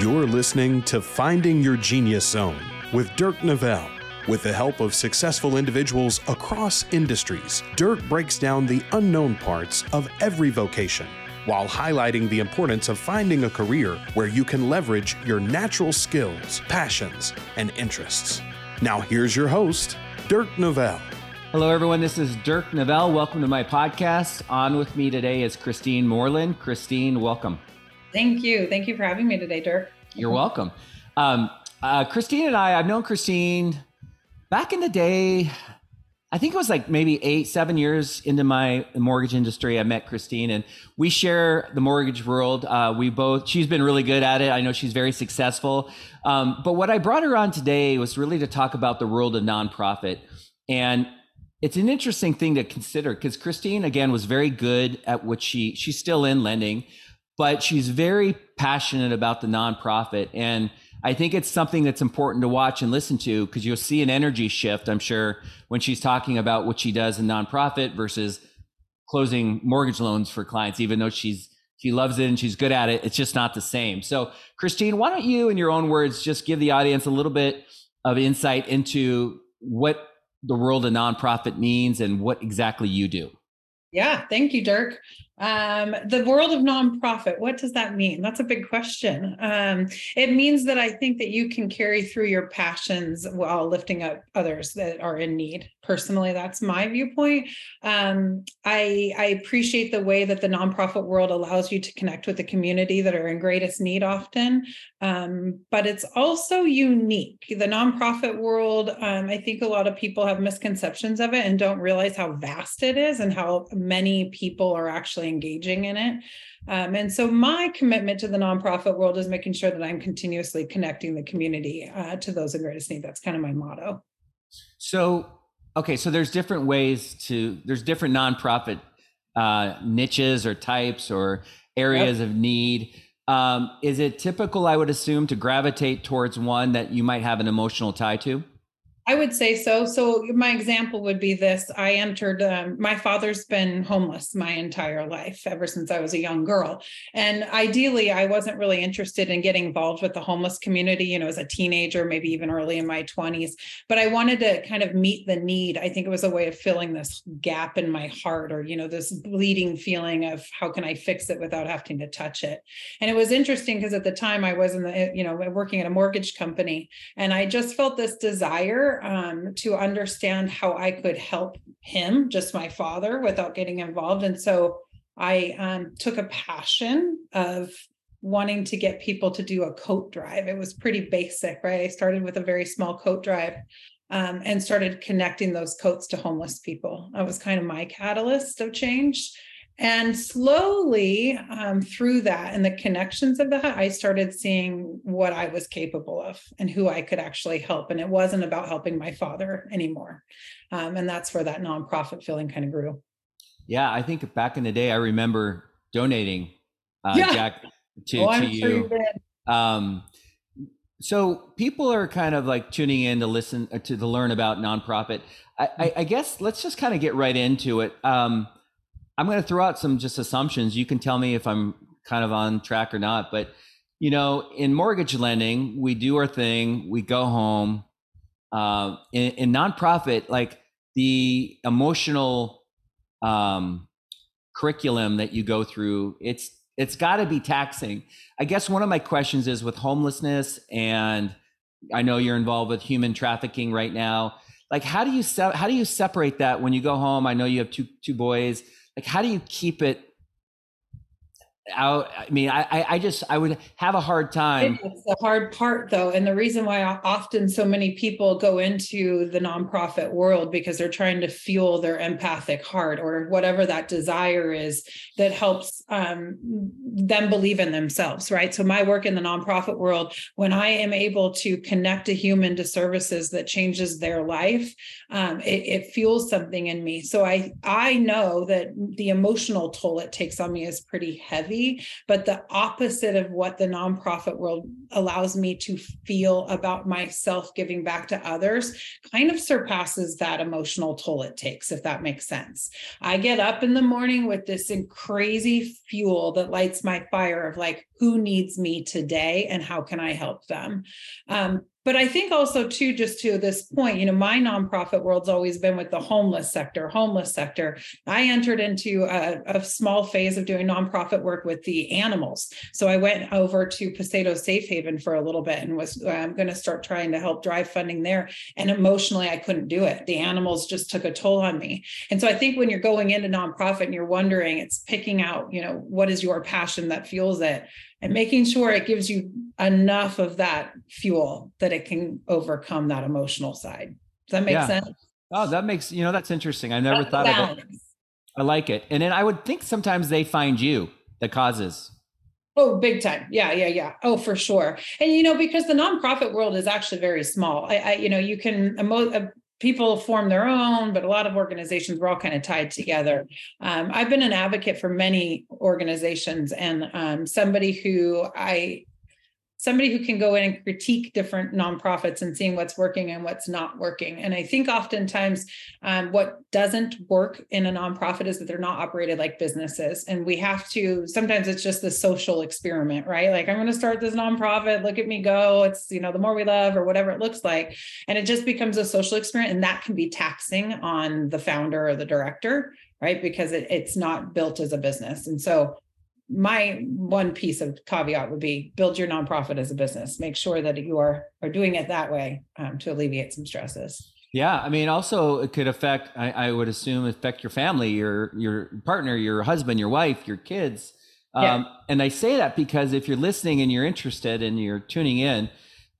You're listening to Finding Your Genius Zone with Dirk Nevelle. With the help of successful individuals across industries, Dirk breaks down the unknown parts of every vocation while highlighting the importance of finding a career where you can leverage your natural skills, passions, and interests. Now, here's your host, Dirk Nevelle. Hello, everyone. This is Dirk Nevelle. Welcome to my podcast. On with me today is Kristine Moreland. Kristine, welcome. Thank you. Thank you for having me today, Dirk. You're welcome. Um, uh, Kristine and I, I've known Kristine back in the day. I think it was like maybe eight, seven years into my mortgage industry. I met Kristine, and we share the mortgage world. Uh, we both, she's been really good at it. I know she's very successful. Um, but what I brought her on today was really to talk about the world of nonprofit. And it's an interesting thing to consider because Kristine, again, was very good at what she, she's still in lending but she's very passionate about the nonprofit. And I think it's something that's important to watch and listen to because you'll see an energy shift, I'm sure, when she's talking about what she does in nonprofit versus closing mortgage loans for clients, even though she's she loves it and she's good at it. It's just not the same. So, Kristine, why don't you, in your own words, just give the audience a little bit of insight into what the world of nonprofit means and what exactly you do? Yeah, thank you, Dirk. Um, the world of nonprofit, what does that mean? That's a big question. Um, it means that I think that you can carry through your passions while lifting up others that are in need. Personally, that's my viewpoint. Um, I, I appreciate the way that the nonprofit world allows you to connect with the community that are in greatest need often, um, but it's also unique. The nonprofit world, um, I think a lot of people have misconceptions of it and don't realize how vast it is and how many people are actually engaging in it. Um, and so my commitment to the nonprofit world is making sure that I'm continuously connecting the community uh, to those in greatest need. That's kind of my motto. So, okay, so there's different ways to, there's different nonprofit uh, niches or types or areas yep. of need. Um, is it typical, I would assume, to gravitate towards one that you might have an emotional tie to? I would say so. So my example would be this: I entered. Um, my father's been homeless my entire life, ever since I was a young girl. And ideally, I wasn't really interested in getting involved with the homeless community. You know, as a teenager, maybe even early in my twenties. But I wanted to kind of meet the need. I think it was a way of filling this gap in my heart, or you know, this bleeding feeling of how can I fix it without having to touch it. And it was interesting because at the time I was in the, you know, working at a mortgage company, and I just felt this desire um, to understand how I could help him, just my father, without getting involved. And so I um, took a passion of wanting to get people to do a coat drive. It was pretty basic, right? I started with a very small coat drive um, and started connecting those coats to homeless people. That was kind of my catalyst of change. And slowly um, through that and the connections of that, I started seeing what I was capable of and who I could actually help. And it wasn't about helping my father anymore. Um, and that's where that nonprofit feeling kind of grew. Yeah, I think back in the day, I remember donating, uh, yeah. Jack, to, oh, to you. Sure um, so people are kind of like tuning in to listen uh, to, to learn about nonprofit. I, I, I guess let's just kind of get right into it. Um, I'm going to throw out some just assumptions. You can tell me if I'm kind of on track or not. But, you know, in mortgage lending, we do our thing, we go home. Uh, in, in nonprofit, like the emotional um, curriculum that you go through, it's it's got to be taxing. I guess one of my questions is with homelessness, and I know you're involved with human trafficking right now. Like, how do you se- how do you separate that when you go home? I know you have two two boys like how do you keep it out i mean i i just i would have a hard time. It's the hard part though and the reason why often so many people go into the nonprofit world because they're trying to fuel their empathic heart or whatever that desire is that helps um, them believe in themselves right? So my work in the nonprofit world when i am able to connect a human to services that changes their life um, it, it fuels something in me. So i i know that the emotional toll it takes on me is pretty heavy but the opposite of what the nonprofit world allows me to feel about myself giving back to others kind of surpasses that emotional toll it takes, if that makes sense. I get up in the morning with this crazy fuel that lights my fire of like, who needs me today and how can I help them? Um, but I think also too, just to this point, you know, my nonprofit world's always been with the homeless sector, homeless sector. I entered into a, a small phase of doing nonprofit work with the animals. So I went over to Pasado's Safe Haven for a little bit and was I'm going to start trying to help drive funding there. And emotionally, I couldn't do it. The animals just took a toll on me. And so I think when you're going into nonprofit and you're wondering, it's picking out, you know, what is your passion that fuels it and making sure it gives you enough of that fuel that it can overcome that emotional side. Does that make yeah. sense? Oh, that makes you know that's interesting. I never that's thought of it. I like it. And then I would think sometimes they find you the causes. Oh, big time. Yeah, yeah, yeah. Oh, for sure. And you know, because the nonprofit world is actually very small. I, I you know, you can emo- uh, people form their own, but a lot of organizations were all kind of tied together. Um, I've been an advocate for many organizations and um, somebody who I somebody who can go in and critique different nonprofits and seeing what's working and what's not working. And I think oftentimes um, what doesn't work in a nonprofit is that they're not operated like businesses. And we have to, sometimes it's just the social experiment, right? Like, I'm going to start this nonprofit, look at me go. It's, you know, the more we love or whatever it looks like. And it just becomes a social experiment. And that can be taxing on the founder or the director right because it, it's not built as a business and so my one piece of caveat would be build your nonprofit as a business. Make sure that you are are doing it that way um, to alleviate some stresses. Yeah i mean also it could affect I, I, would assume affect your family your your partner your husband your wife your kids. Um, yeah. and i say that because if you're listening and you're interested and you're tuning in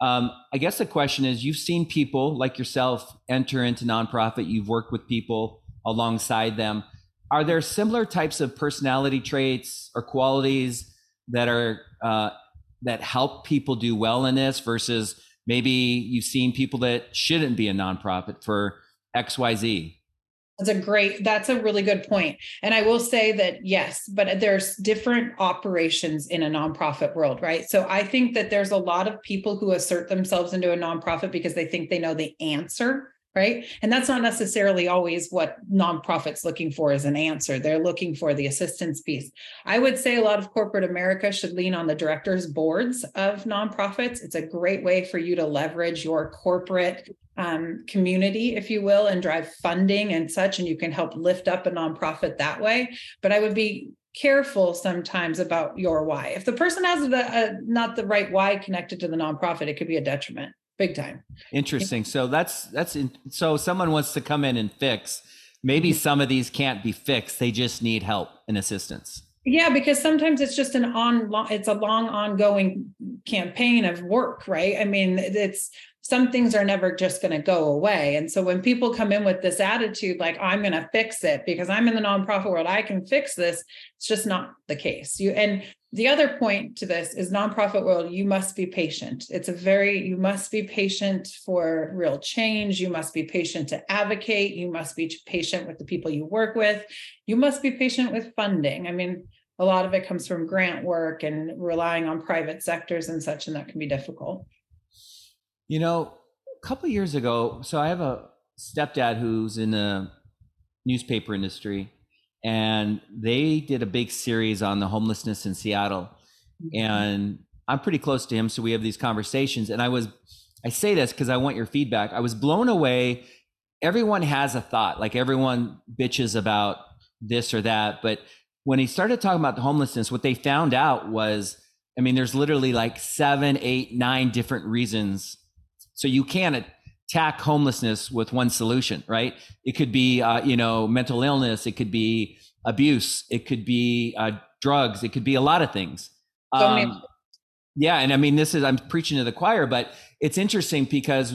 um, i guess the question is you've seen people like yourself enter into nonprofit. You've worked with people alongside them are there similar types of personality traits or qualities that are uh, that help people do well in this versus maybe you've seen people that shouldn't be a nonprofit for xyz that's a great that's a really good point. and i will say that yes but there's different operations in a nonprofit world right? So i think that there's a lot of people who assert themselves into a nonprofit because they think they know the answer right? And that's not necessarily always what nonprofits looking for as an answer. They're looking for the assistance piece. I would say a lot of corporate america should lean on the directors boards of nonprofits. It's a great way for you to leverage your corporate um, community if you will and drive funding and such and you can help lift up a nonprofit that way. But i would be careful sometimes about your why. If the person has the uh, not the right why connected to the nonprofit it could be a detriment big time. Interesting. So that's that's in, so someone wants to come in and fix. Maybe mm-hmm. some of these can't be fixed. They just need help and assistance. Yeah, because sometimes it's just an on it's a long ongoing campaign of work, right? I mean, it's some things are never just going to go away. And so when people come in with this attitude, like, I'm going to fix it because I'm in the nonprofit world, I can fix this, it's just not the case. You and the other point to this is nonprofit world, you must be patient. It's a very, you must be patient for real change. You must be patient to advocate. You must be patient with the people you work with. You must be patient with funding. I mean, a lot of it comes from grant work and relying on private sectors and such, and that can be difficult. You know, a couple years ago, so I have a stepdad who's in the newspaper industry, and they did a big series on the homelessness in Seattle. Mm-hmm. And I'm pretty close to him, so we have these conversations. And I was, I say this because I want your feedback. I was blown away. Everyone has a thought, like everyone bitches about this or that. But when he started talking about the homelessness, what they found out was, I mean, there's literally like seven, eight, nine different reasons so you can't attack homelessness with one solution, right? It could be, uh, you know, mental illness. It could be abuse. It could be uh, drugs. It could be a lot of things. Um, yeah, and I mean, this is I'm preaching to the choir, but it's interesting because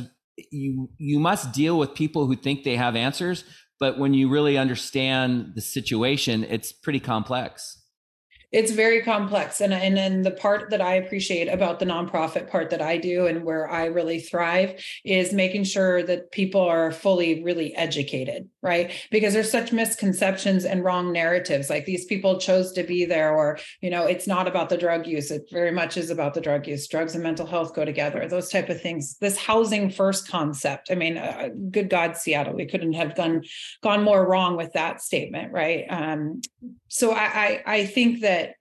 you you must deal with people who think they have answers, but when you really understand the situation, it's pretty complex it's very complex and and then the part that i appreciate about the nonprofit part that i do and where i really thrive is making sure that people are fully really educated right? Because there's such misconceptions and wrong narratives. Like these people chose to be there or you know it's not about the drug use. It very much is about the drug use. Drugs and mental health go together. Those type of things. This housing first concept. I mean uh, good god seattle we couldn't have gone gone more wrong with that statement right? Um, so I, I i think that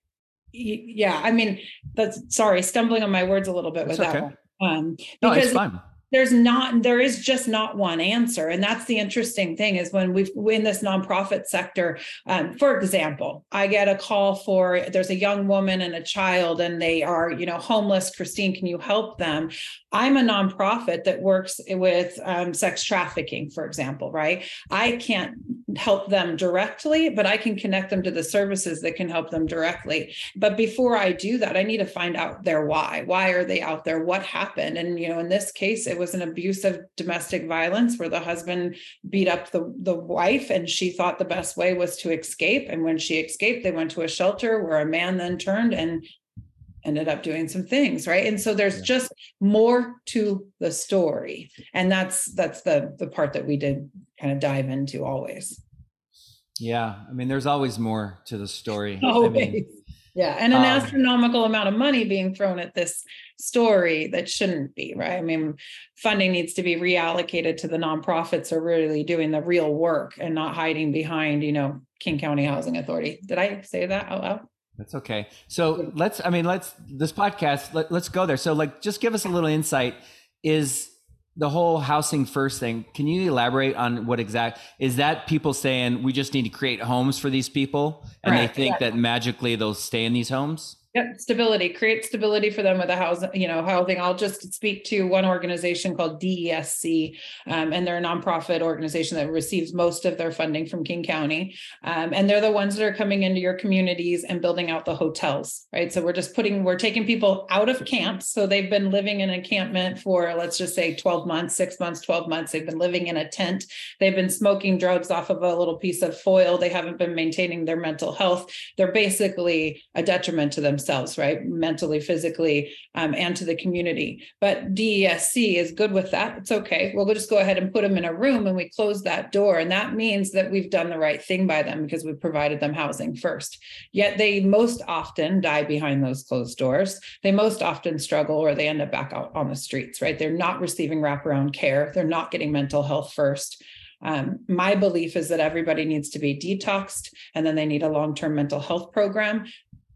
yeah, I mean, that's sorry, stumbling on my words a little bit with okay. that one. Um, no, it's fine there's not there is just not one answer. And that's the interesting thing is when we've in this nonprofit sector um, for example i get a call for there's a young woman and a child and they are you know homeless. Kristine can you help them? I'm a nonprofit that works with um, sex trafficking for example right? I can't help them directly but i can connect them to the services that can help them directly. But before i do that i need to find out their why. Why are they out there? What happened? And you know in this case it was was an abuse of domestic violence where the husband beat up the, the wife and she thought the best way was to escape. And when she escaped, they went to a shelter where a man then turned and ended up doing some things right? And so there's just more to the story. And that's that's the the part that we did kind of dive into always. Yeah i mean there's always more to the story. Always. I mean, yeah and an um, astronomical amount of money being thrown at this story that shouldn't be, right? I mean, funding needs to be reallocated to the nonprofits are really doing the real work and not hiding behind, you know, King County Housing Authority. Did I say that out loud? That's okay. So let's, I mean, let's, this podcast, let, let's go there. So, like, just give us a little insight. Is the whole housing first thing, can you elaborate on what exact is that people saying we just need to create homes for these people and Correct. they think yeah. that magically they'll stay in these homes? Yep, stability. Create stability for them with a housing, you know, housing. I'll just speak to one organization called DESC, um, and they're a nonprofit organization that receives most of their funding from King County, um, and they're the ones that are coming into your communities and building out the hotels, right? So we're just putting, we're taking people out of camps. So they've been living in encampment for, let's just say, twelve months, six months, twelve months. They've been living in a tent. They've been smoking drugs off of a little piece of foil. They haven't been maintaining their mental health. They're basically a detriment to themselves themselves, right? Mentally, physically, um, and to the community. But DESC is good with that. It's okay. We'll just go ahead and put them in a room and we close that door. And that means that we've done the right thing by them because we've provided them housing first. Yet they most often die behind those closed doors. They most often struggle or they end up back out on the streets, right? They're not receiving wraparound care. They're not getting mental health first. Um, my belief is that everybody needs to be detoxed and then they need a long term mental health program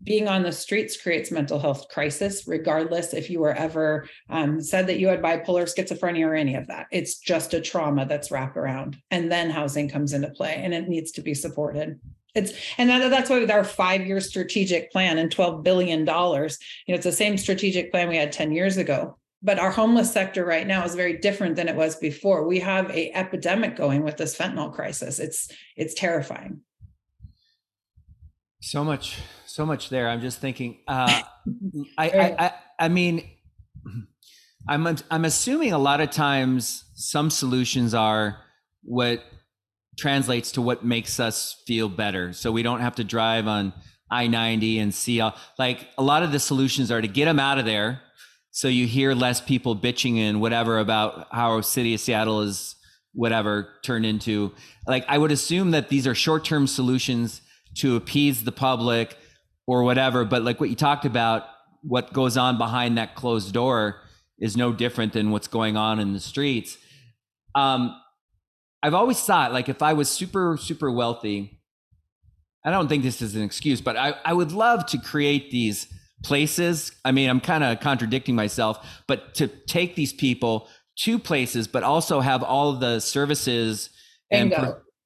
being on the streets creates mental health crisis regardless if you were ever um, said that you had bipolar schizophrenia or any of that. It's just a trauma that's wrapped around and then housing comes into play and it needs to be supported. It's and that, that's why with our five year strategic plan and 12 billion dollars you know it's the same strategic plan we had 10 years ago. But our homeless sector right now is very different than it was before. We have a epidemic going with this fentanyl crisis. It's it's terrifying so much so much there. I'm just thinking. Uh, I, I, I, I mean, I'm I'm assuming a lot of times some solutions are what translates to what makes us feel better. So we don't have to drive on I-90 and see all, like a lot of the solutions are to get them out of there. So you hear less people bitching and whatever about how city of Seattle is whatever turned into like I would assume that these are short-term solutions to appease the public or whatever. But like what you talked about, what goes on behind that closed door is no different than what's going on in the streets. Um, I've always thought like if I was super, super wealthy, I don't think this is an excuse, but I, I would love to create these places. I mean, I'm kind of contradicting myself, but to take these people to places, but also have all the services and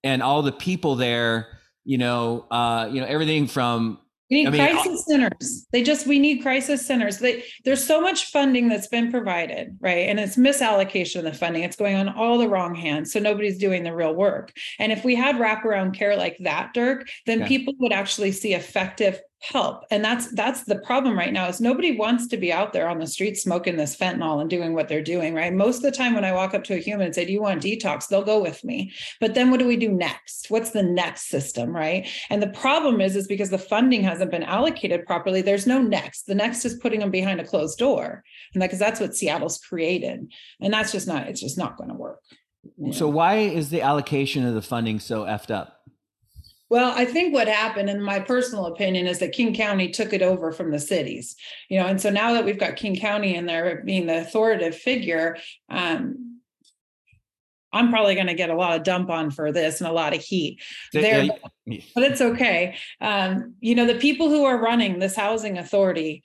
and all the people there. You know, uh, you know everything from we need I mean, crisis centers. They just we need crisis centers. They, there's so much funding that's been provided, right? And it's misallocation of the funding. It's going on all the wrong hands. So nobody's doing the real work. And if we had wraparound care like that, Dirk, then people would actually see effective help. And that's that's the problem right now is nobody wants to be out there on the street smoking this fentanyl and doing what they're doing right? Most of the time when i walk up to a human and say do you want detox? They'll go with me. But then what do we do next? What's the next system right? And the problem is is because the funding hasn't been allocated properly there's no next. The next is putting them behind a closed door and because that's what seattle's created. And that's just not it's just not going to work so why is the allocation of the funding so effed up well, I think what happened, in my personal opinion, is that King County took it over from the cities, you know, and so now that we've got King County in there being the authoritative figure, um, I'm probably going to get a lot of dump on for this and a lot of heat there, but it's okay. Um, you know, the people who are running this housing authority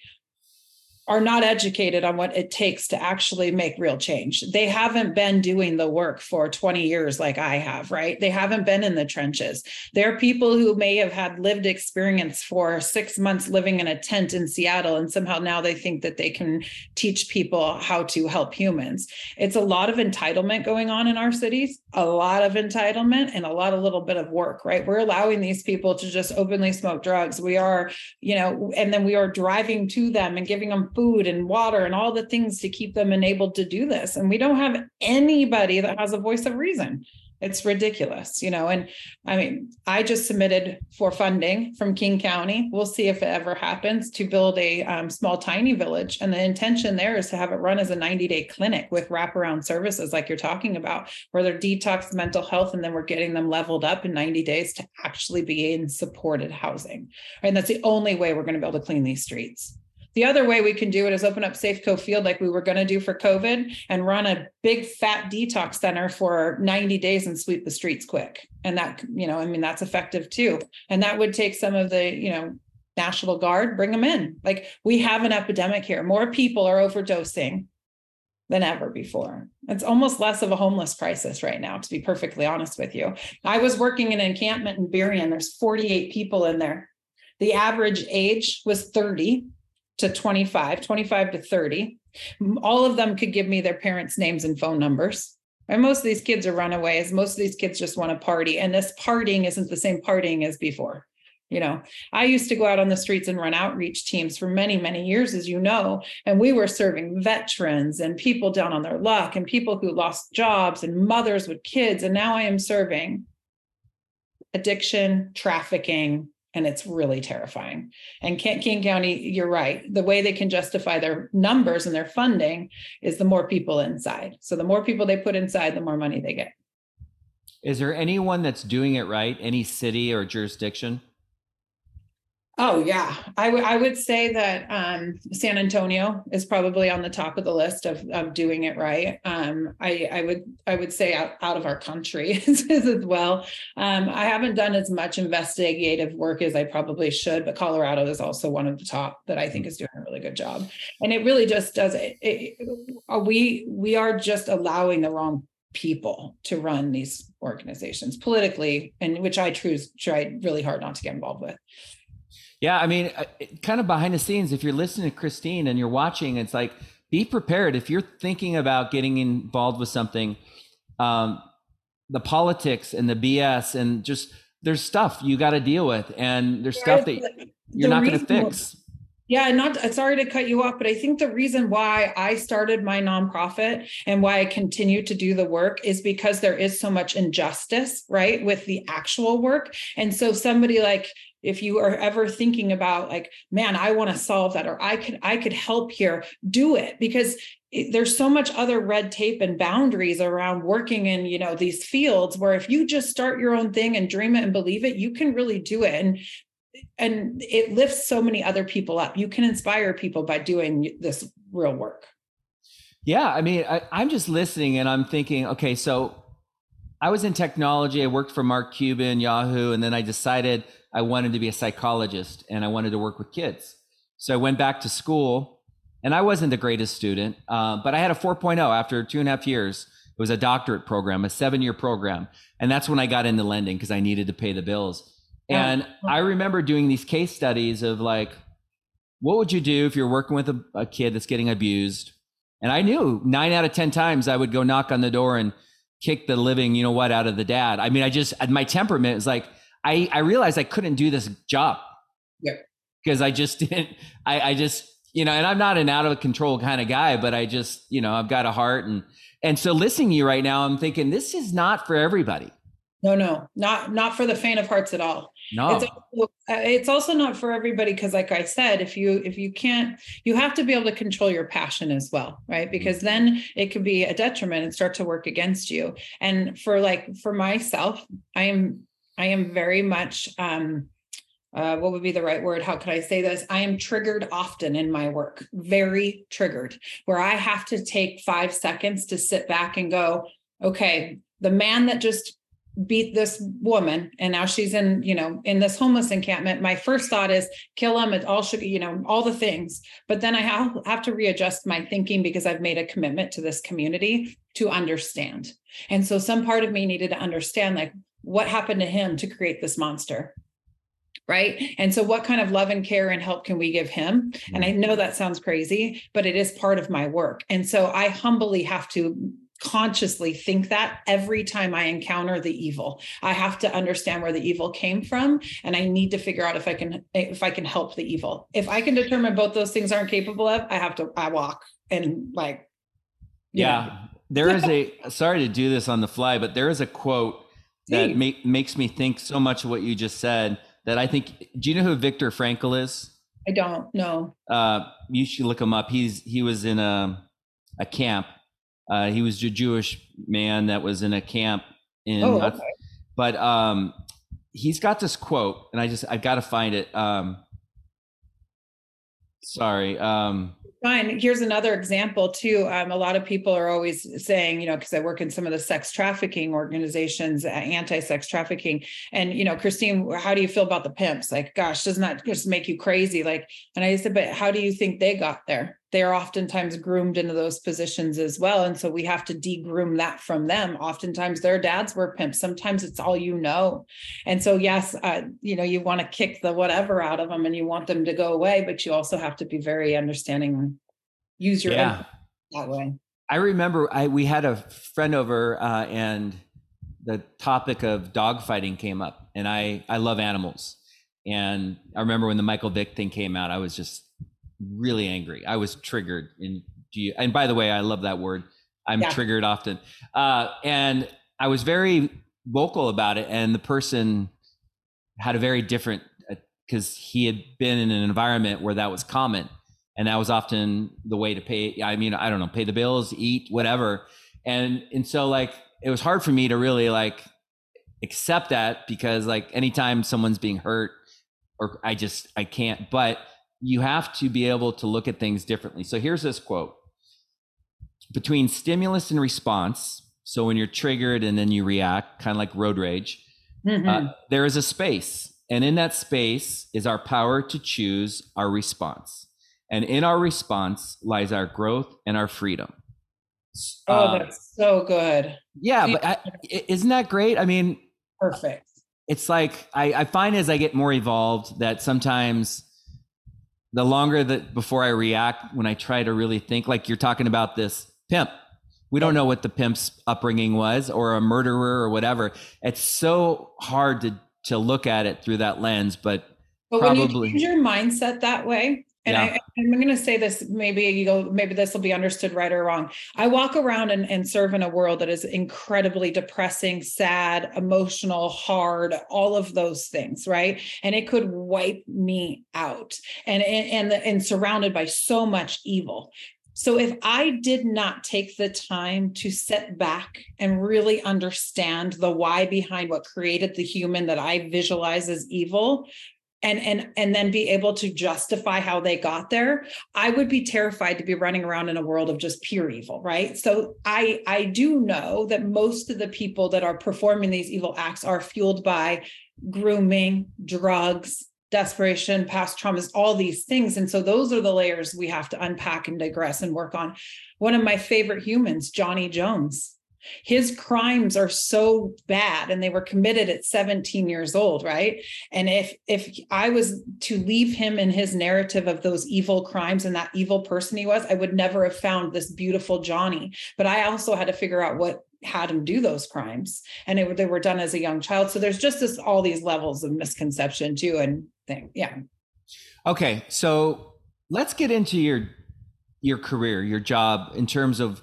are not educated on what it takes to actually make real change. They haven't been doing the work for 20 years like I have, right? They haven't been in the trenches. There are people who may have had lived experience for six months living in a tent in Seattle, and somehow now they think that they can teach people how to help humans. It's a lot of entitlement going on in our cities, a lot of entitlement, and a lot of little bit of work, right? We're allowing these people to just openly smoke drugs. We are, you know, and then we are driving to them and giving them food and water and all the things to keep them enabled to do this. And we don't have anybody that has a voice of reason. It's ridiculous, you know. And I mean, I just submitted for funding from King County. We'll see if it ever happens to build a um, small, tiny village. And the intention there is to have it run as a 90 day clinic with wraparound services, like you're talking about, where they're detox mental health, and then we're getting them leveled up in 90 days to actually be in supported housing. And that's the only way we're going to be able to clean these streets. The other way we can do it is open up Safeco Field like we were going to do for COVID and run a big fat detox center for 90 days and sweep the streets quick. And that, you know, I mean, that's effective too. And that would take some of the, you know, National Guard, bring them in. Like we have an epidemic here. More people are overdosing than ever before. It's almost less of a homeless crisis right now, to be perfectly honest with you. I was working in an encampment in Burien. There's 48 people in there. The average age was 30 to 25, 25 to 30. All of them could give me their parents' names and phone numbers. And most of these kids are runaways. Most of these kids just want to party. And this partying isn't the same partying as before. You know, I used to go out on the streets and run outreach teams for many, many years, as you know, and we were serving veterans and people down on their luck and people who lost jobs and mothers with kids. And now I am serving addiction, trafficking, and it's really terrifying. And King County, you're right. The way they can justify their numbers and their funding is the more people inside. So the more people they put inside, the more money they get. Is there anyone that's doing it right? Any city or jurisdiction? Oh yeah, I, w- I would say that um, San Antonio is probably on the top of the list of, of doing it right. Um, I, I would I would say out, out of our country as, well. Um, I haven't done as much investigative work as I probably should, but Colorado is also one of the top that I think is doing a really good job. And it really just does it. it we we are just allowing the wrong people to run these organizations politically, and which I choose try really hard not to get involved with. Yeah, I mean, uh, kind of behind the scenes, if you're listening to Kristine and you're watching, it's like be prepared. If you're thinking about getting involved with something, um, the politics and the BS and just there's stuff you got to deal with, and there's stuff that you're not going to fix. Yeah, not uh, sorry to cut you off, but I think the reason why I started my nonprofit and why I continue to do the work is because there is so much injustice, right, with the actual work. And so somebody like if you are ever thinking about like man i want to solve that or i could i could help here do it because there's so much other red tape and boundaries around working in you know these fields where if you just start your own thing and dream it and believe it you can really do it and and it lifts so many other people up. You can inspire people by doing this real work. Yeah i mean I, i'm just listening and i'm thinking okay so i was in technology i worked for mark cuban yahoo and then i decided I wanted to be a psychologist and I wanted to work with kids. So I went back to school and I wasn't the greatest student, uh, but I had a 4.0 after two and a half years. It was a doctorate program, a seven year program. And that's when I got into lending because I needed to pay the bills. And I remember doing these case studies of like, what would you do if you're working with a, a kid that's getting abused? And I knew nine out of 10 times I would go knock on the door and kick the living, you know what, out of the dad. I mean, I just, my temperament is like, I, I realized I couldn't do this job. Yeah. because I just didn't. I, I just you know, and I'm not an out of control kind of guy, but I just you know I've got a heart and and so listening to you right now, I'm thinking this is not for everybody. No, no, not not for the faint of hearts at all. No, it's also, uh, it's also not for everybody because, like I said, if you if you can't, you have to be able to control your passion as well, right? Mm-hmm. Because then it could be a detriment and start to work against you. And for like for myself, I am I am very much um uh, what would be the right word? How could I say this? I am triggered often in my work, very triggered, where I have to take five seconds to sit back and go, okay, the man that just beat this woman and now she's in you know in this homeless encampment my first thought is kill him it all should you know all the things but then i have to readjust my thinking because i've made a commitment to this community to understand and so some part of me needed to understand like what happened to him to create this monster right and so what kind of love and care and help can we give him and i mm. know that sounds crazy but it is part of my work and so i humbly have to consciously think that every time I encounter the evil. I have to understand where the evil came from and I need to figure out if I can if I can help the evil. If I can determine both those things aren't capable of, I have to I walk and like Yeah. Know. There is a sorry to do this on the fly, but there is a quote that ma- makes me think so much of what you just said that I think do you know who Viktor Frankl is? I don't know. Uh you should look him up. He's he was in a a camp uh, he was a Jewish man that was in a camp in, oh, okay. but um, he's got this quote, and I just I've got to find it. Um, sorry. Um, Fine. Here's another example too. Um, a lot of people are always saying, you know, because I work in some of the sex trafficking organizations, uh, anti-sex trafficking, and you know, Kristine, how do you feel about the pimps? Like, gosh, doesn't that just make you crazy? Like, and I said, but how do you think they got there? They are oftentimes groomed into those positions as well. And so we have to degroom that from them. Oftentimes their dads were pimps. Sometimes it's all you know. And so, yes, uh, you know, you want to kick the whatever out of them and you want them to go away, but you also have to be very understanding, use your yeah. that way. I remember I, we had a friend over uh, and the topic of dogfighting came up and I, I love animals. And I remember when the Michael Vick thing came out, I was just really angry. I was triggered. And do you, and by the way, I love that word. I'm yeah. triggered often. Uh, and I was very vocal about it. And the person had a very different, because uh, he had been in an environment where that was common. And that was often the way to pay. I mean, I don't know, pay the bills, eat, whatever. And, and so like, it was hard for me to really like accept that because like anytime someone's being hurt or I just, I can't, but you have to be able to look at things differently. So here's this quote between stimulus and response. So when you're triggered and then you react, kind of like road rage, mm-hmm. uh, there is a space. And in that space is our power to choose our response. And in our response lies our growth and our freedom. Oh, uh, that's so good. Yeah, but I, isn't that great? I mean, perfect. It's like I, I find as I get more evolved that sometimes the longer that before I react, when I try to really think, like you're talking about this pimp, we don't know what the pimp's upbringing was or a murderer or whatever. It's so hard to to look at it through that lens, but, but probably when you change your mindset that way, and yeah. I, am going to say this, maybe you go, maybe this will be understood right or wrong. I walk around and, and serve in a world that is incredibly depressing, sad, emotional, hard, all of those things, right? And it could wipe me out and, and, and, and surrounded by so much evil. So if I did not take the time to sit back and really understand the why behind what created the human that I visualize as evil, and and and then be able to justify how they got there i would be terrified to be running around in a world of just pure evil right? So i i do know that most of the people that are performing these evil acts are fueled by grooming drugs desperation past traumas all these things. And so those are the layers we have to unpack and digress and work on. One of my favorite humans johnny jones his crimes are so bad and they were committed at 17 years old right? And if if i was to leave him in his narrative of those evil crimes and that evil person he was i would never have found this beautiful johnny. But i also had to figure out what had him do those crimes and it, they were done as a young child. So there's just this all these levels of misconception too and thing yeah. Okay, so let's get into your your career, your job in terms of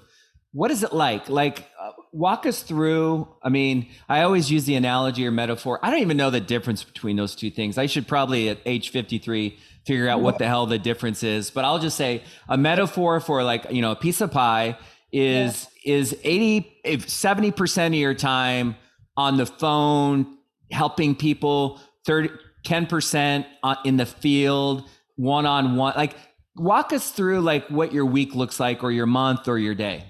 what is it like? Like uh, walk us through. I mean, I always use the analogy or metaphor. I don't even know the difference between those two things. I should probably at age 53 figure out what the hell the difference is, but I'll just say a metaphor for like, you know, a piece of pie is yeah. is 80 if 70% of your time on the phone helping people 30 10% in the field one on one like walk us through like what your week looks like or your month or your day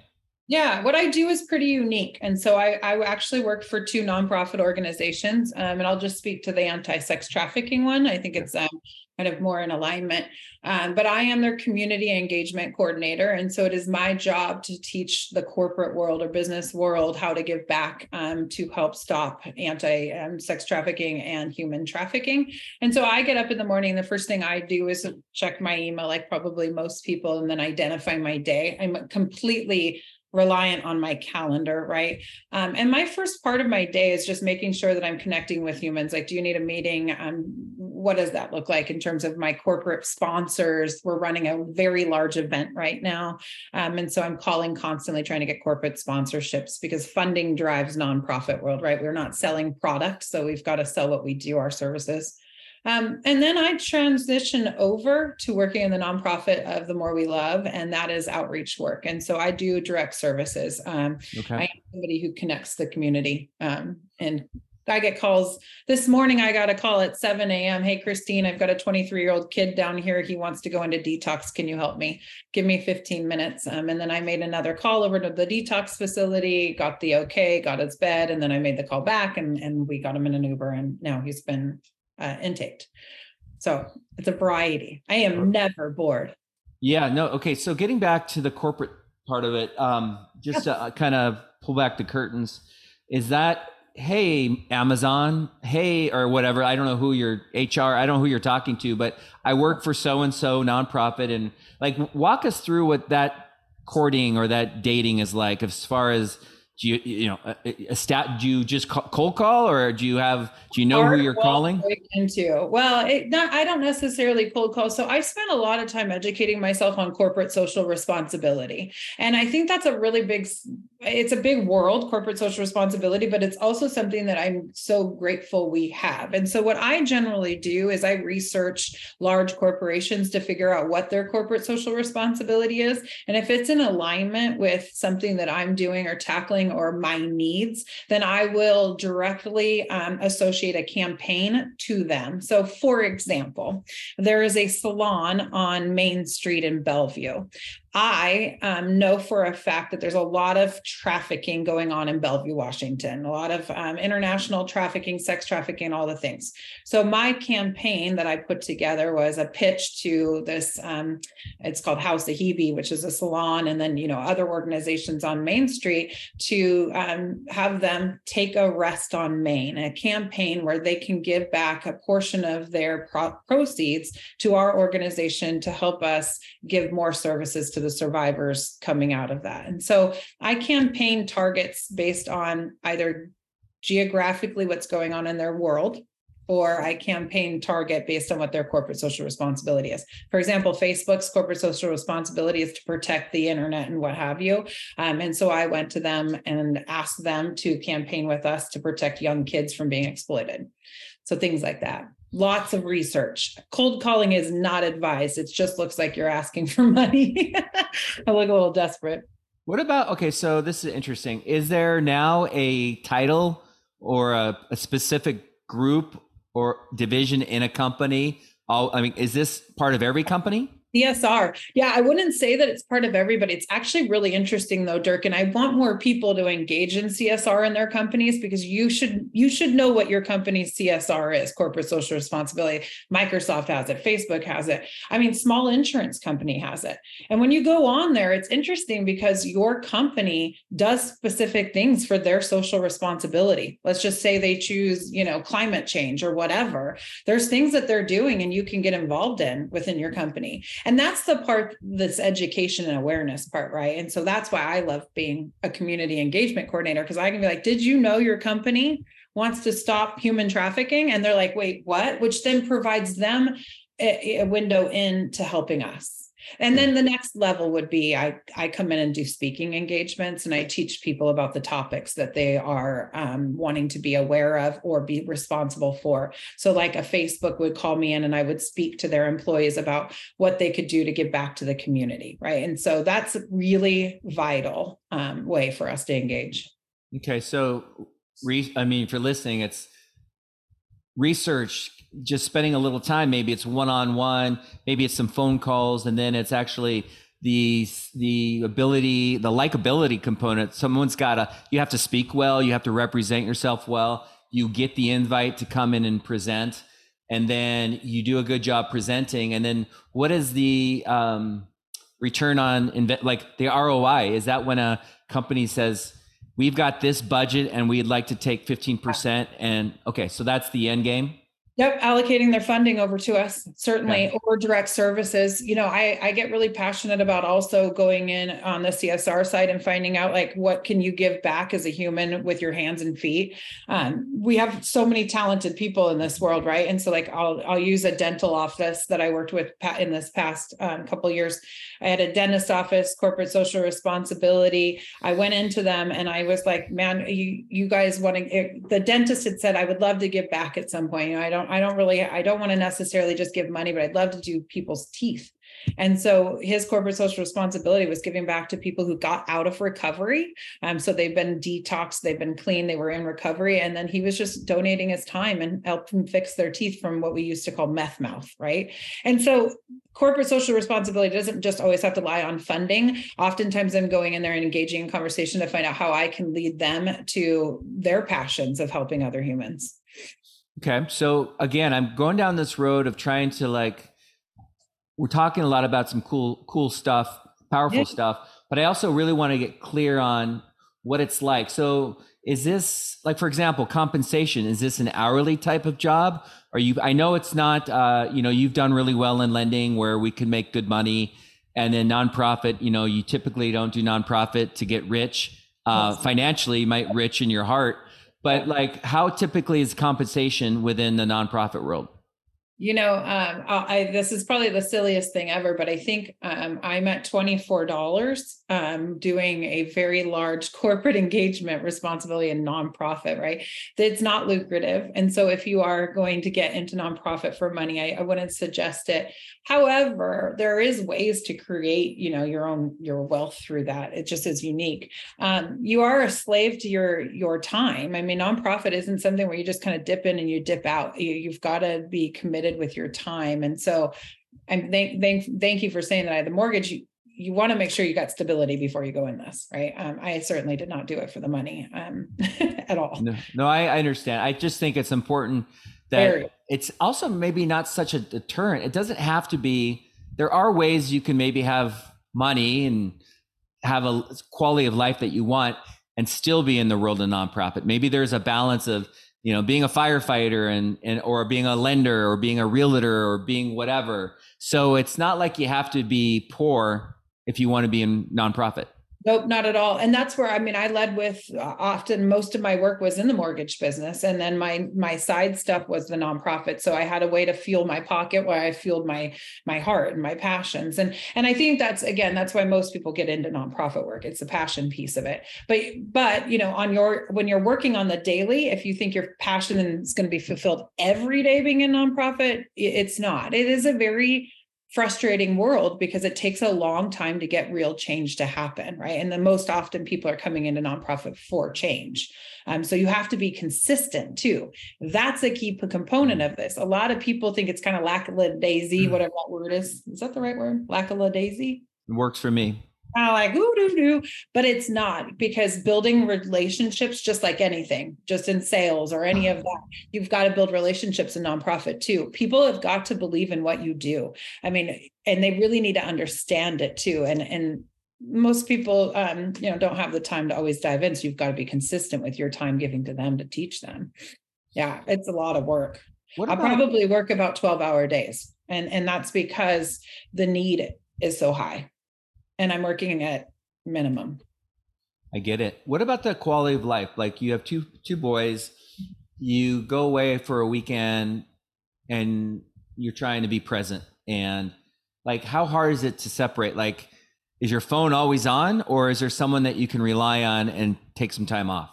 yeah, what I do is pretty unique. And so I, I actually work for two nonprofit organizations. Um, and I'll just speak to the anti sex trafficking one. I think it's um, kind of more in alignment. Um, but I am their community engagement coordinator. And so it is my job to teach the corporate world or business world how to give back um, to help stop anti um, sex trafficking and human trafficking. And so I get up in the morning. The first thing I do is check my email, like probably most people, and then identify my day. I'm completely reliant on my calendar, right? Um, and my first part of my day is just making sure that I'm connecting with humans. Like, do you need a meeting? Um, what does that look like in terms of my corporate sponsors? We're running a very large event right now. Um, and so I'm calling constantly trying to get corporate sponsorships because funding drives nonprofit world, right? We're not selling products. So we've got to sell what we do, our services. Um, and then I transition over to working in the nonprofit of The More We Love, and that is outreach work. And so I do direct services. Um, okay. I am somebody who connects the community. Um, and I get calls. This morning, I got a call at 7 a.m. Hey, Kristine, I've got a 23 year old kid down here. He wants to go into detox. Can you help me? Give me 15 minutes. Um, and then I made another call over to the detox facility, got the okay, got his bed. And then I made the call back and, and we got him in an Uber. And now he's been uh, intaked. So it's a variety. I am never bored. Yeah, no. Okay. So getting back to the corporate part of it, um, just to uh, kind of pull back the curtains, is that, hey, Amazon, hey, or whatever, I don't know who your HR, I don't know who you're talking to, but I work for so and so nonprofit. And like, walk us through what that courting or that dating is like as far as, do you you know a, a stat do you just call, cold call or do you have do you know Hard who you're calling? into. Well it, not, i don't necessarily cold call so i spent a lot of time educating myself on corporate social responsibility. And i think that's a really big it's a big world corporate social responsibility but it's also something that i'm so grateful we have. And so what i generally do is i research large corporations to figure out what their corporate social responsibility is. And if it's in alignment with something that i'm doing or tackling or my needs, then I will directly um, associate a campaign to them. So, for example, there is a salon on Main Street in Bellevue. I um, know for a fact that there's a lot of trafficking going on in Bellevue, Washington, a lot of um, international trafficking, sex trafficking, all the things. So my campaign that I put together was a pitch to this. Um, it's called House Hebe, which is a salon, and then you know other organizations on Main Street to um, have them take a rest on Main, a campaign where they can give back a portion of their pro- proceeds to our organization to help us give more services to the survivors coming out of that. And so I campaign targets based on either geographically what's going on in their world or I campaign target based on what their corporate social responsibility is. For example, Facebook's corporate social responsibility is to protect the internet and what have you. Um, and so I went to them and asked them to campaign with us to protect young kids from being exploited. So things like that lots of research. Cold calling is not advised. It just looks like you're asking for money. I look a little desperate. What about okay? So this is interesting. Is there now a title or a, a specific group or division in a company? All, I mean, is this part of every company? CSR. Yeah, I wouldn't say that it's part of everybody. It's actually really interesting though, Dirk, and I want more people to engage in CSR in their companies because you should you should know what your company's CSR is, corporate social responsibility. Microsoft has it, Facebook has it. I mean, small insurance company has it. And when you go on there, it's interesting because your company does specific things for their social responsibility. Let's just say they choose, you know, climate change or whatever. There's things that they're doing and you can get involved in within your company. And that's the part that's education and awareness part, right? And so that's why I love being a community engagement coordinator because I can be like, did you know your company wants to stop human trafficking? And they're like, wait, what? Which then provides them a, a window into helping us and then the next level would be I, I come in and do speaking engagements and I teach people about the topics that they are um, wanting to be aware of or be responsible for. So, like a Facebook would call me in and I would speak to their employees about what they could do to give back to the community. Right. And so that's a really vital um, way for us to engage. Okay. So, re- I mean, for listening, it's research just spending a little time maybe it's one-on-one maybe it's some phone calls and then it's actually the the ability the likability component. Someone's got to you have to speak well you have to represent yourself well you get the invite to come in and present and then you do a good job presenting and then what is the um, return on inve- like the roi is that when a company says we've got this budget and we'd like to take 15% uh, and okay so that's the end game Yep, allocating their funding over to us, certainly, yeah. or direct services. You know, I, I get really passionate about also going in on the CSR side and finding out like what can you give back as a human with your hands and feet. Um, we have so many talented people in this world, right? And so, like, I'll I'll use a dental office that I worked with in this past um, couple years. I had a dentist office, corporate social responsibility. I went into them and I was like, man, you you guys want to? The dentist had said I would love to give back at some point. You know, I don't don't I don't really I don't want to necessarily just give money, but I'd love to do people's teeth. And so his corporate social responsibility was giving back to people who got out of recovery. Um, so they've been detoxed, they've been clean, they were in recovery. And then he was just donating his time and helping them fix their teeth from what we used to call meth mouth, right? And so corporate social responsibility doesn't just always have to lie on funding. Oftentimes I'm going in there and engaging in conversation to find out how I can lead them to their passions of helping other humans. Okay. So again, I'm going down this road of trying to like we're talking a lot about some cool cool stuff, powerful yeah. stuff, but I also really want to get clear on what it's like. So is this like for example, compensation, is this an hourly type of job? Are you I know it's not uh, you know, you've done really well in lending where we can make good money and then nonprofit, you know, you typically don't do nonprofit to get rich. Uh, financially, you might rich in your heart but like, how typically is compensation within the nonprofit world? You know, um, I, this is probably the silliest thing ever, but I think um, I'm at $24 um, doing a very large corporate engagement responsibility in nonprofit, right? It's not lucrative. And so if you are going to get into nonprofit for money, I, I wouldn't suggest it. However, there is ways to create, you know, your own your wealth through that. It just is unique. Um, you are a slave to your your time. I mean, nonprofit isn't something where you just kind of dip in and you dip out. You, you've got to be committed with your time. And so, and thank thank thank you for saying that. I had the mortgage. You, you want to make sure you got stability before you go in this, right? Um, I certainly did not do it for the money um, at all. No, no I, I understand. I just think it's important that Very. it's also maybe not such a deterrent. It doesn't have to be. There are ways you can maybe have money and have a quality of life that you want and still be in the world of nonprofit. Maybe there's a balance of you know being a firefighter and and or being a lender or being a realtor or being whatever. So it's not like you have to be poor if you want to be in nonprofit. Nope, not at all. And that's where I mean, I led with uh, often most of my work was in the mortgage business, and then my my side stuff was the nonprofit. So I had a way to fuel my pocket where I fueled my my heart and my passions. And and I think that's again that's why most people get into nonprofit work. It's the passion piece of it. But but you know, on your when you're working on the daily, if you think your passion is going to be fulfilled every day being a nonprofit, it's not. It is a very frustrating world because it takes a long time to get real change to happen right? And the most often people are coming into nonprofit for change. Um, so you have to be consistent too. That's a key component of this. A lot of people think it's kind of lackadaisy mm. whatever that word is. Is that the right word? Lackadaisy it works for me kind of like ooh doo doo, but it's not because building relationships, just like anything, just in sales or any of that, you've got to build relationships in nonprofit too. People have got to believe in what you do. I mean, and they really need to understand it too. And and most people um, you know don't have the time to always dive in. So you've got to be consistent with your time giving to them to teach them. Yeah, it's a lot of work. About- I'll probably work about 12 hour days. And and that's because the need is so high and I'm working at minimum. I get it. What about the quality of life? Like you have two two boys, you go away for a weekend and you're trying to be present and like how hard is it to separate like is your phone always on or is there someone that you can rely on and take some time off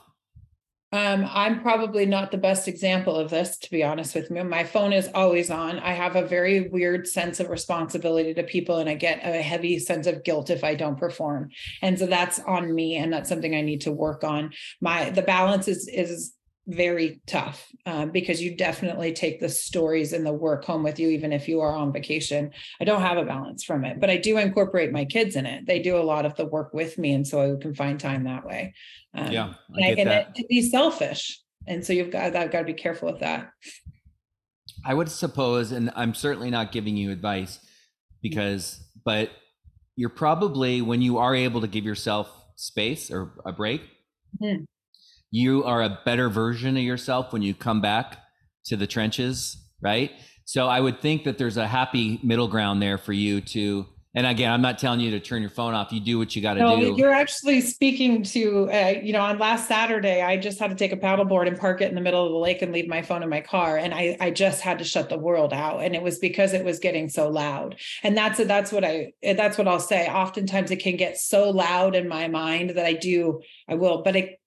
um, I'm probably not the best example of this, to be honest with you. My phone is always on. I have a very weird sense of responsibility to people, and I get a heavy sense of guilt if I don't perform. And so that's on me, and that's something I need to work on. My the balance is is very tough um, because you definitely take the stories and the work home with you, even if you are on vacation. I don't have a balance from it, but I do incorporate my kids in it. They do a lot of the work with me, and so I can find time that way. Um, yeah, I and, I, and to be selfish, and so you've got I've got to be careful with that. I would suppose, and I'm certainly not giving you advice because, but you're probably when you are able to give yourself space or a break. Mm-hmm you are a better version of yourself when you come back to the trenches, right? So I would think that there's a happy middle ground there for you to. And again, I'm not telling you to turn your phone off. You do what you got to no, do. You're actually speaking to, uh, you know, on last Saturday, I just had to take a paddleboard and park it in the middle of the lake and leave my phone in my car, and I, I just had to shut the world out, and it was because it was getting so loud. And that's that's what I that's what I'll say. Oftentimes, it can get so loud in my mind that I do I will, but it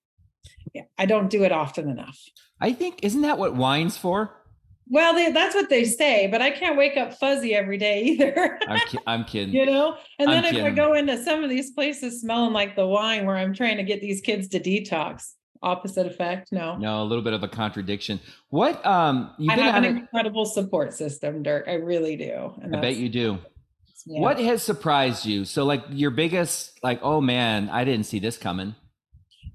I don't do it often enough. I think isn't that what wine's for? Well, they, that's what they say, but I can't wake up fuzzy every day either. I'm, ki- I'm, kidding. You know, and then I'm if kidding. I go into some of these places smelling like the wine, where I'm trying to get these kids to detox, opposite effect. No, no, a little bit of a contradiction. What? Um, you I have an incredible support system, Dirk. I really do. I bet you do. Yeah. What has surprised you? So, like your biggest, like, oh man, I didn't see this coming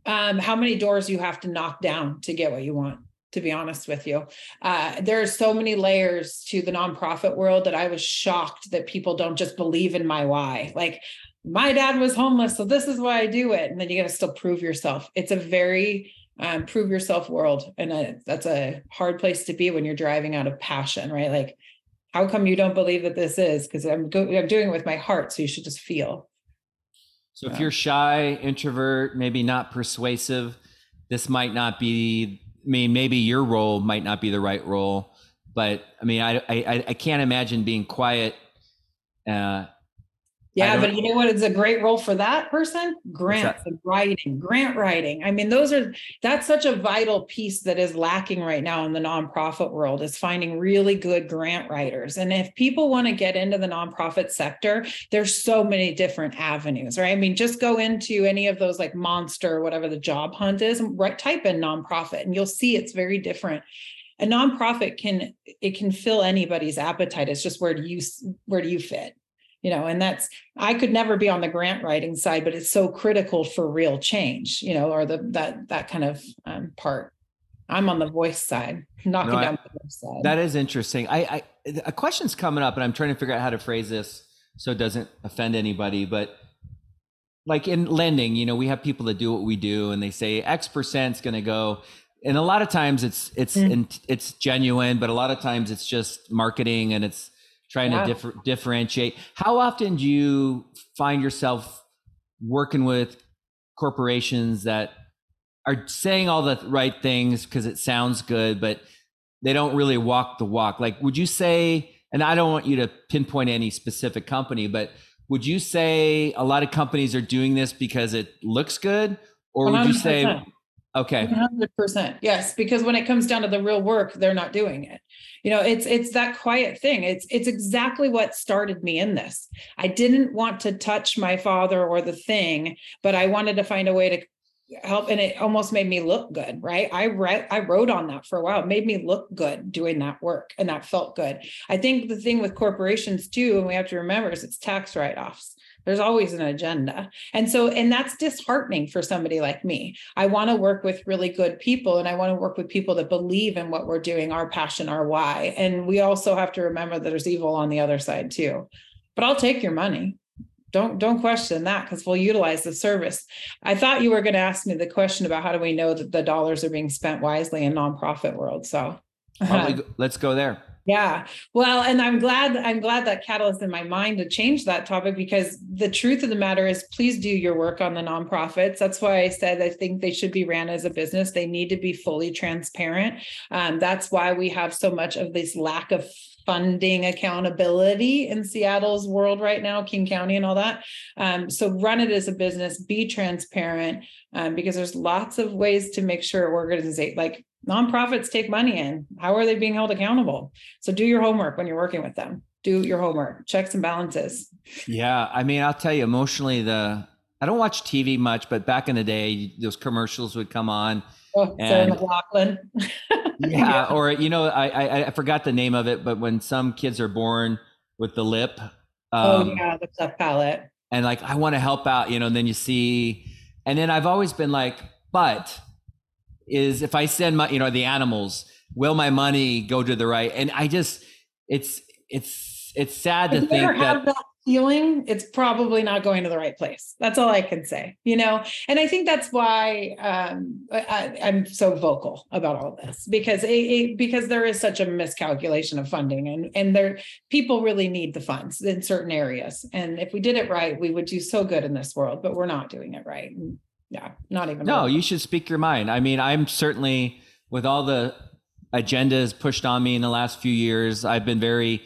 um, how many doors you have to knock down to get what you want to be honest with you. Uh, there are so many layers to the nonprofit world that i was shocked that people don't just believe in my why. Like my dad was homeless so this is why i do it. And then you got to still prove yourself. It's a very um, prove yourself world and a, that's a hard place to be when you're driving out of passion right? Like how come you don't believe that this is? Because I'm, go- I'm doing it with my heart so you should just feel so if you're shy, introvert, maybe not persuasive, this might not be. I mean, maybe your role might not be the right role, but I mean, I I, I can't imagine being quiet uh, yeah, but you know what? It's a great role for that person? Grant writing, grant writing. I mean, those are that's such a vital piece that is lacking right now in the nonprofit world is finding really good grant writers. And if people want to get into the nonprofit sector, there's so many different avenues, right? I mean, just go into any of those like monster, whatever the job hunt is, and right type in nonprofit, and you'll see it's very different a nonprofit can it can fill anybody's appetite it's just where do you where do you fit you know and that's i could never be on the grant writing side but it's so critical for real change you know or the that that kind of um, part. I'm on the voice side knocking no, down the voice side. That is interesting. I i a question's coming up and i'm trying to figure out how to phrase this so it doesn't offend anybody but like in lending you know we have people that do what we do and they say x percent's going to go and a lot of times it's it's mm. it's genuine but a lot of times it's just marketing and it's trying yeah. to differ, differentiate. How often do you find yourself working with corporations that are saying all the right things because it sounds good, but they don't really walk the walk? Like, would you say, and I don't want you to pinpoint any specific company, but would you say a lot of companies are doing this because it looks good? Or would you say Okay. 100%. Yes, because when it comes down to the real work, they're not doing it. You know, it's it's that quiet thing. It's it's exactly what started me in this. I didn't want to touch my father or the thing, but I wanted to find a way to help and it almost made me look good right i read i wrote on that for a while it made me look good doing that work and that felt good i think the thing with corporations too and we have to remember is it's tax write-offs there's always an agenda. And so, and that's disheartening for somebody like me. I want to work with really good people and I want to work with people that believe in what we're doing, our passion, our why. And we also have to remember that there's evil on the other side too. But I'll take your money. Don't don't question that because we'll utilize the service. I thought you were going to ask me the question about how do we know that the dollars are being spent wisely in nonprofit world. So Probably, let's go there. Yeah. Well, and I'm glad I'm glad that catalyst in my mind to change that topic because the truth of the matter is please do your work on the nonprofits. That's why I said I think they should be ran as a business. They need to be fully transparent. Um, that's why we have so much of this lack of funding accountability in Seattle's world right now, King County and all that. Um, so run it as a business, be transparent, um, because there's lots of ways to make sure organization like nonprofits take money in. How are they being held accountable? So do your homework when you're working with them. Do your homework, checks and balances. Yeah, I mean, I'll tell you, emotionally, the I don't watch TV much, but back in the day, those commercials would come on. Oh, Sarah and, McLachlan. yeah, yeah, or you know, I, I, I forgot the name of it, but when some kids are born with the lip. Oh, um, oh yeah, the cleft palate. And like, I want to help out, you know. And then you see, and then I've always been like, but is if I send my, you know, the animals, will my money go to the right? And I just, it's, it's, it's sad to think that, that feeling, it's probably not going to the right place. That's all I can say, you know? And I think that's why um, I, am so vocal about all this because it, it, because there is such a miscalculation of funding and, and there, people really need the funds in certain areas. And if we did it right, we would do so good in this world, but we're not doing it right. And yeah, not even. No, you should speak your mind. I mean, I'm certainly with all the agendas pushed on me in the last few years. I've been very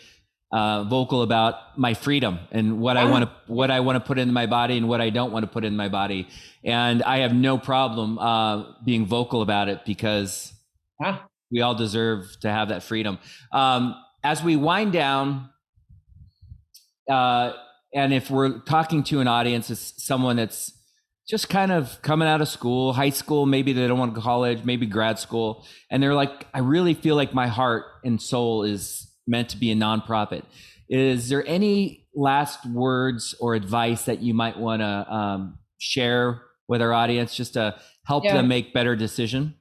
uh, vocal about my freedom and what I want to what I want to put into my body and what I don't want to put in my body. And I have no problem uh, being vocal about it because yeah. we all deserve to have that freedom. Um, as we wind down, uh, and if we're talking to an audience, it's someone that's just kind of coming out of school, high school, maybe they don't want to go college, maybe grad school. And they're like, I really feel like my heart and soul is meant to be a nonprofit. Is there any last words or advice that you might want to um, share with our audience just to help yeah. them make better decision?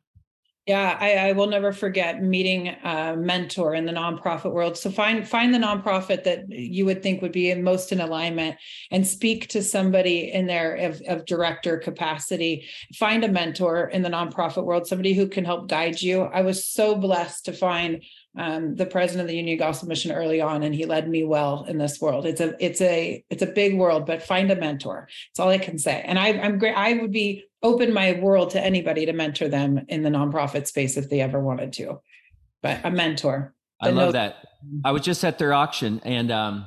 Yeah, I, I, will never forget meeting a mentor in the nonprofit world. So find find the nonprofit that you would think would be most in alignment and speak to somebody in there of, of director capacity. Find a mentor in the nonprofit world, somebody who can help guide you. I was so blessed to find um, the president of the Union Gospel Mission early on, and he led me well in this world. It's a it's a it's a big world, but find a mentor. That's all I can say. And I, I'm great. I would be open my world to anybody to mentor them in the nonprofit space if they ever wanted to. But a mentor. I love that. I was just at their auction, and um,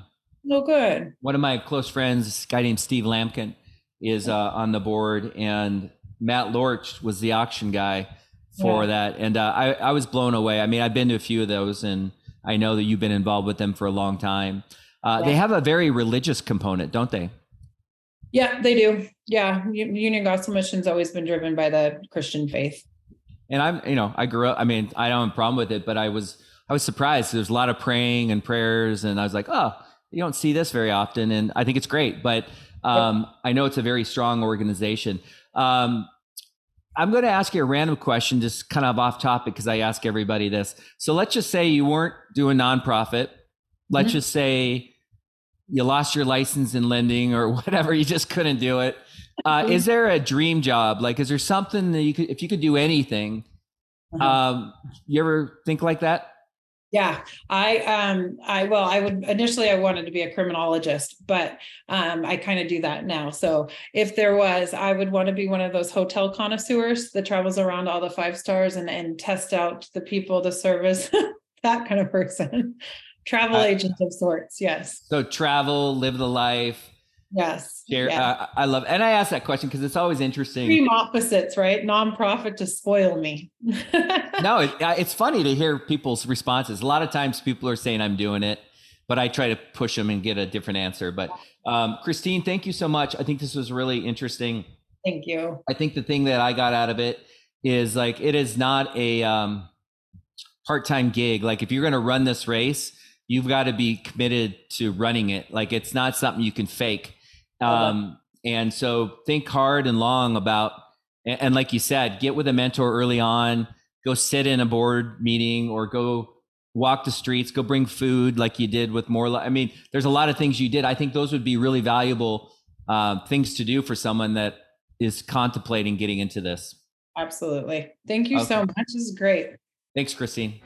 oh, good. One of my close friends, a guy named Steve Lampkin, is uh, on the board, and Matt Lorch was the auction guy for yeah. that. And uh, I, I was blown away. I mean, I've been to a few of those and I know that you've been involved with them for a long time. Uh, yeah. They have a very religious component, don't they? Yeah, they do. Yeah. Union Gospel Mission's always been driven by the Christian faith. And I'm, you know, I grew up, I mean, I don't have a problem with it, but I was, I was surprised. There's a lot of praying and prayers. And I was like, oh, you don't see this very often. And I think it's great. But um, I know it's a very strong organization. Um, I'm going to ask you a random question, just kind of off topic, because I ask everybody this. So let's just say you weren't doing nonprofit. Let's mm-hmm. just say you lost your license in lending or whatever. You just couldn't do it. Uh, mm-hmm. is there a dream job? Like, is there something that you could, if you could do anything? Uh-huh. Um, you ever think like that? Yeah, I um I well I would initially I wanted to be a criminologist, but um I kind of do that now. So if there was, I would want to be one of those hotel connoisseurs that travels around all the five stars and and test out the people, the service, that kind of person. Travel uh, agent of sorts, yes. So travel, live the life, Yes. Share, yeah. uh, I love, and I ask that question because it's always interesting. Extreme opposites, right? Nonprofit to spoil me. no, it, it's funny to hear people's responses. A lot of times people are saying I'm doing it, but I try to push them and get a different answer. But um, Kristine, thank you so much. I think this was really interesting. Thank you. I think the thing that I got out of it is like it is not a um, part-time gig. Like if you're going to run this race, you've got to be committed to running it. Like it's not something you can fake um, and so think hard and long about, and, and like you said, get with a mentor early on, go sit in a board meeting or go walk the streets, go bring food like you did with more. I mean, there's a lot of things you did. I think those would be really valuable uh, things to do for someone that is contemplating getting into this. Absolutely. Thank you okay. so much. This is great. Thanks, Kristine.